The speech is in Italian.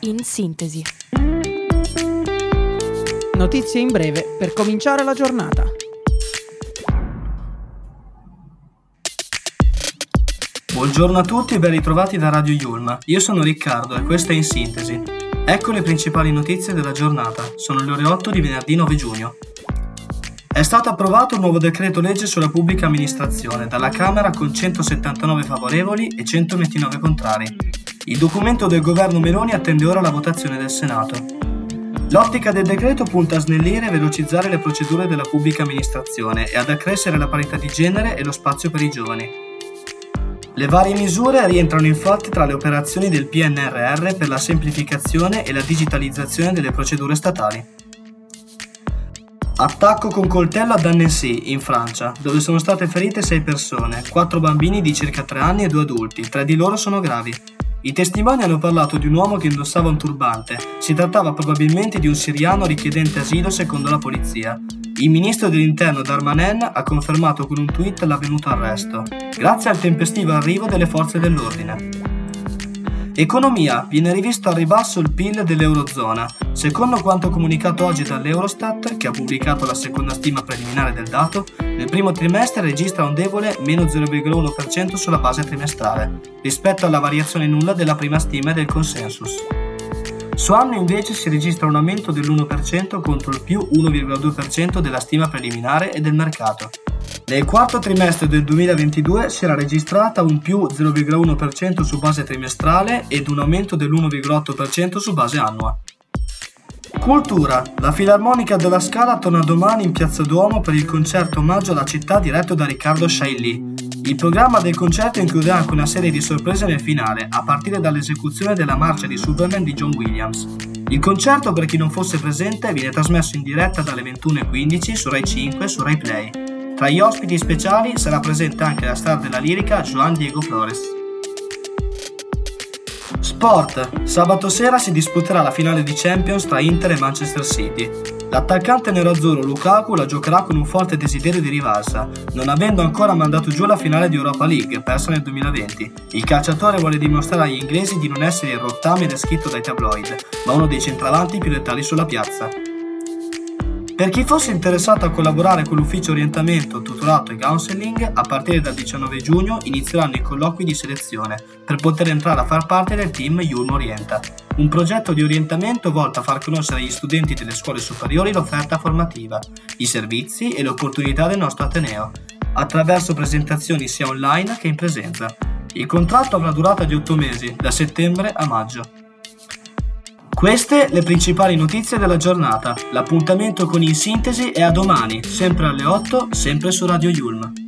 in sintesi. Notizie in breve per cominciare la giornata. Buongiorno a tutti e ben ritrovati da Radio Yulma. Io sono Riccardo e questa è In Sintesi. Ecco le principali notizie della giornata. Sono le ore 8 di venerdì 9 giugno. È stato approvato un nuovo decreto legge sulla pubblica amministrazione dalla Camera con 179 favorevoli e 129 contrari. Il documento del governo Meloni attende ora la votazione del Senato. L'ottica del decreto punta a snellire e velocizzare le procedure della pubblica amministrazione e ad accrescere la parità di genere e lo spazio per i giovani. Le varie misure rientrano infatti tra le operazioni del PNRR per la semplificazione e la digitalizzazione delle procedure statali. Attacco con coltello ad Annecy, in Francia, dove sono state ferite 6 persone, 4 bambini di circa 3 anni e 2 adulti, 3 di loro sono gravi. I testimoni hanno parlato di un uomo che indossava un turbante. Si trattava probabilmente di un siriano richiedente asilo secondo la polizia. Il ministro dell'interno Darmanin ha confermato con un tweet l'avvenuto arresto, grazie al tempestivo arrivo delle forze dell'ordine. Economia. Viene rivisto al ribasso il PIL dell'Eurozona. Secondo quanto comunicato oggi dall'Eurostat, che ha pubblicato la seconda stima preliminare del dato, nel primo trimestre registra un debole meno 0,1% sulla base trimestrale, rispetto alla variazione nulla della prima stima e del consensus. Su anno invece si registra un aumento dell'1% contro il più 1,2% della stima preliminare e del mercato. Nel quarto trimestre del 2022 si era registrata un più 0,1% su base trimestrale ed un aumento dell'1,8% su base annua. Cultura. La Filarmonica della Scala torna domani in Piazza Duomo per il concerto omaggio alla città diretto da Riccardo Shaili, il programma del concerto include anche una serie di sorprese nel finale, a partire dall'esecuzione della marcia di Superman di John Williams. Il concerto, per chi non fosse presente, viene trasmesso in diretta dalle 21.15 su Rai 5 e su Rai Play. Tra gli ospiti speciali sarà presente anche la star della lirica Joan Diego Flores. Sport. Sabato sera si disputerà la finale di Champions tra Inter e Manchester City. L'attaccante nerazzurro Lukaku la giocherà con un forte desiderio di rivalsa, non avendo ancora mandato giù la finale di Europa League, persa nel 2020. Il calciatore vuole dimostrare agli inglesi di non essere il rottame descritto dai tabloid, ma uno dei centravanti più letali sulla piazza. Per chi fosse interessato a collaborare con l'ufficio orientamento, tutorato e counseling, a partire dal 19 giugno inizieranno i colloqui di selezione per poter entrare a far parte del team Yulm Orienta, un progetto di orientamento volto a far conoscere agli studenti delle scuole superiori l'offerta formativa, i servizi e le opportunità del nostro Ateneo, attraverso presentazioni sia online che in presenza. Il contratto avrà durata di 8 mesi, da settembre a maggio. Queste le principali notizie della giornata. L'appuntamento con In Sintesi è a domani, sempre alle 8, sempre su Radio Yulm.